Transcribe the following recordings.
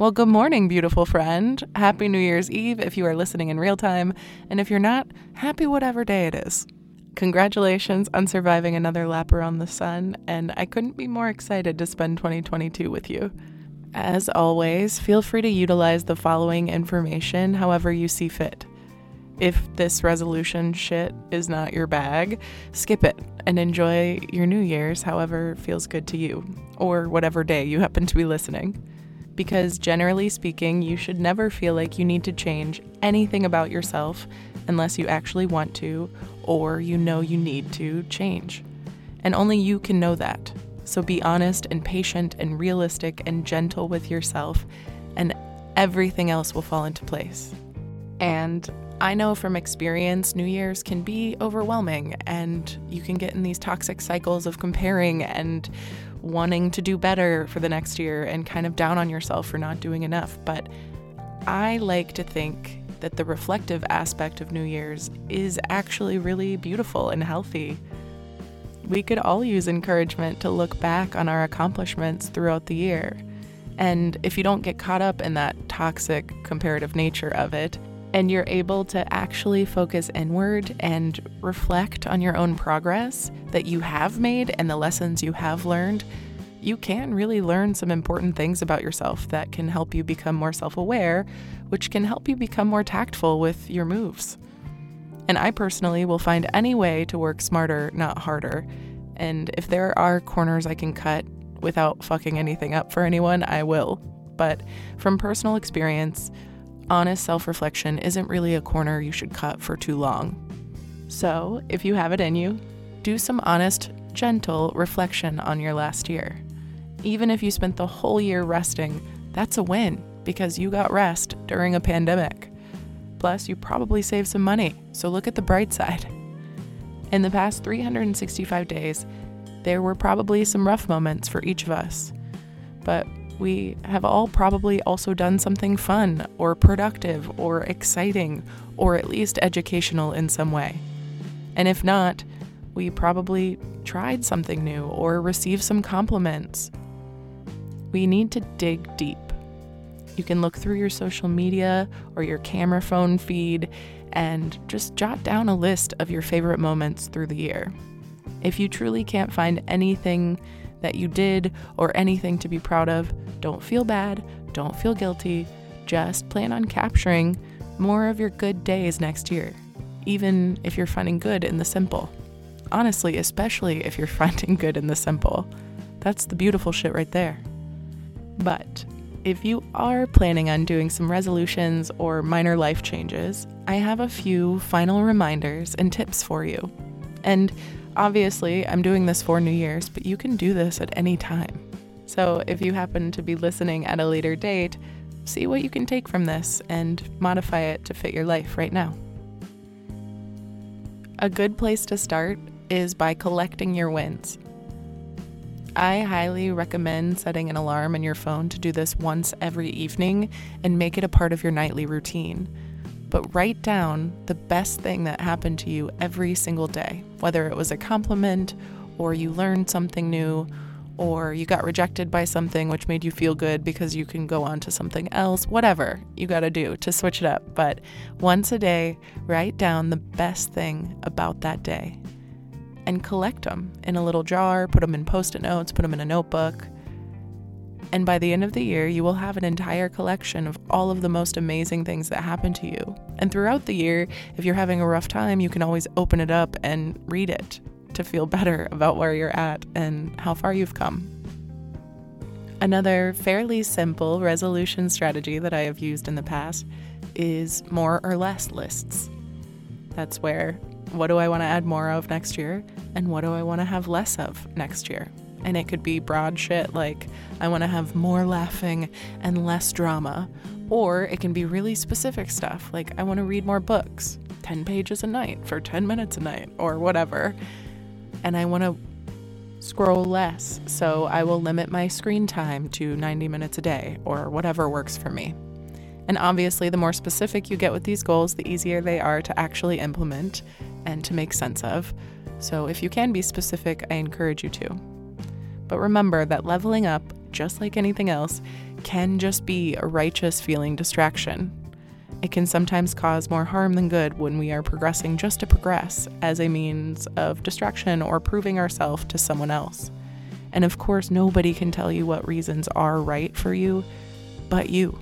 Well, good morning, beautiful friend. Happy New Year's Eve if you are listening in real time. And if you're not, happy whatever day it is. Congratulations on surviving another lap around the sun, and I couldn't be more excited to spend 2022 with you. As always, feel free to utilize the following information however you see fit. If this resolution shit is not your bag, skip it and enjoy your New Year's however feels good to you, or whatever day you happen to be listening because generally speaking, you should never feel like you need to change anything about yourself unless you actually want to or you know you need to change. And only you can know that. So be honest and patient and realistic and gentle with yourself, and everything else will fall into place. And I know from experience, New Year's can be overwhelming, and you can get in these toxic cycles of comparing and wanting to do better for the next year and kind of down on yourself for not doing enough. But I like to think that the reflective aspect of New Year's is actually really beautiful and healthy. We could all use encouragement to look back on our accomplishments throughout the year. And if you don't get caught up in that toxic comparative nature of it, and you're able to actually focus inward and reflect on your own progress that you have made and the lessons you have learned, you can really learn some important things about yourself that can help you become more self aware, which can help you become more tactful with your moves. And I personally will find any way to work smarter, not harder. And if there are corners I can cut without fucking anything up for anyone, I will. But from personal experience, honest self reflection isn't really a corner you should cut for too long. So, if you have it in you, do some honest, gentle reflection on your last year. Even if you spent the whole year resting, that's a win because you got rest during a pandemic. Plus, you probably saved some money, so look at the bright side. In the past 365 days, there were probably some rough moments for each of us. But we have all probably also done something fun or productive or exciting or at least educational in some way. And if not, we probably tried something new or received some compliments. We need to dig deep. You can look through your social media or your camera phone feed and just jot down a list of your favorite moments through the year. If you truly can't find anything that you did or anything to be proud of, don't feel bad, don't feel guilty, just plan on capturing more of your good days next year, even if you're finding good in the simple. Honestly, especially if you're finding good in the simple. That's the beautiful shit right there. But if you are planning on doing some resolutions or minor life changes, I have a few final reminders and tips for you. And obviously, I'm doing this for New Year's, but you can do this at any time. So if you happen to be listening at a later date, see what you can take from this and modify it to fit your life right now. A good place to start is by collecting your wins. I highly recommend setting an alarm in your phone to do this once every evening and make it a part of your nightly routine. But write down the best thing that happened to you every single day, whether it was a compliment or you learned something new or you got rejected by something which made you feel good because you can go on to something else, whatever you got to do to switch it up. But once a day, write down the best thing about that day and collect them in a little jar, put them in post it notes, put them in a notebook. And by the end of the year, you will have an entire collection of all of the most amazing things that happened to you. And throughout the year, if you're having a rough time, you can always open it up and read it to feel better about where you're at and how far you've come. Another fairly simple resolution strategy that I have used in the past is more or less lists. That's where what do I want to add more of next year and what do I want to have less of next year? And it could be broad shit like I want to have more laughing and less drama, or it can be really specific stuff like I want to read more books, 10 pages a night for 10 minutes a night, or whatever and I want to scroll less, so I will limit my screen time to 90 minutes a day or whatever works for me. And obviously, the more specific you get with these goals, the easier they are to actually implement and to make sense of. So, if you can be specific, I encourage you to. But remember that leveling up, just like anything else, can just be a righteous feeling distraction. It can sometimes cause more harm than good when we are progressing just to progress as a means of distraction or proving ourselves to someone else. And of course, nobody can tell you what reasons are right for you but you.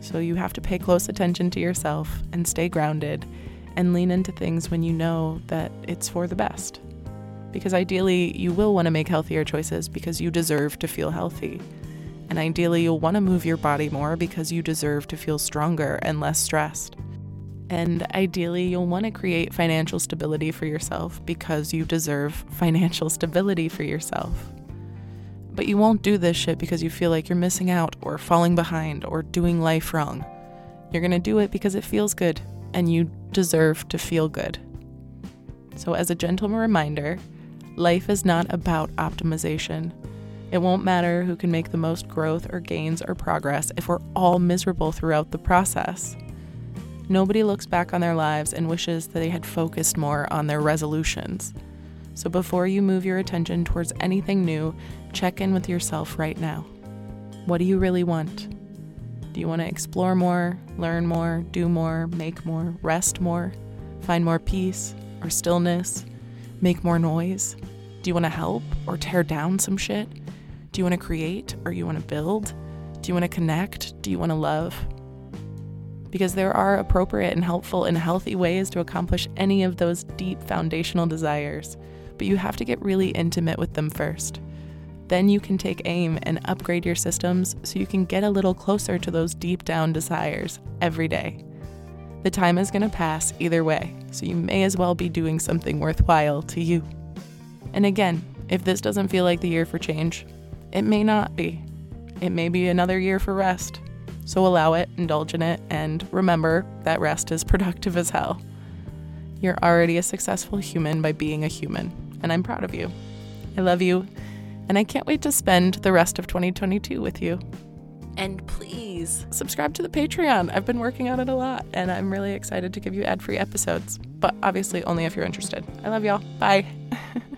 So you have to pay close attention to yourself and stay grounded and lean into things when you know that it's for the best. Because ideally, you will want to make healthier choices because you deserve to feel healthy. And ideally, you'll want to move your body more because you deserve to feel stronger and less stressed. And ideally, you'll want to create financial stability for yourself because you deserve financial stability for yourself. But you won't do this shit because you feel like you're missing out or falling behind or doing life wrong. You're going to do it because it feels good and you deserve to feel good. So, as a gentle reminder, life is not about optimization. It won't matter who can make the most growth or gains or progress if we're all miserable throughout the process. Nobody looks back on their lives and wishes that they had focused more on their resolutions. So before you move your attention towards anything new, check in with yourself right now. What do you really want? Do you want to explore more, learn more, do more, make more, rest more, find more peace or stillness, make more noise? Do you want to help or tear down some shit? Do you want to create or you want to build? Do you want to connect? Do you want to love? Because there are appropriate and helpful and healthy ways to accomplish any of those deep foundational desires, but you have to get really intimate with them first. Then you can take aim and upgrade your systems so you can get a little closer to those deep down desires every day. The time is going to pass either way, so you may as well be doing something worthwhile to you. And again, if this doesn't feel like the year for change, it may not be. It may be another year for rest. So allow it, indulge in it, and remember that rest is productive as hell. You're already a successful human by being a human, and I'm proud of you. I love you, and I can't wait to spend the rest of 2022 with you. And please subscribe to the Patreon. I've been working on it a lot, and I'm really excited to give you ad free episodes, but obviously only if you're interested. I love y'all. Bye.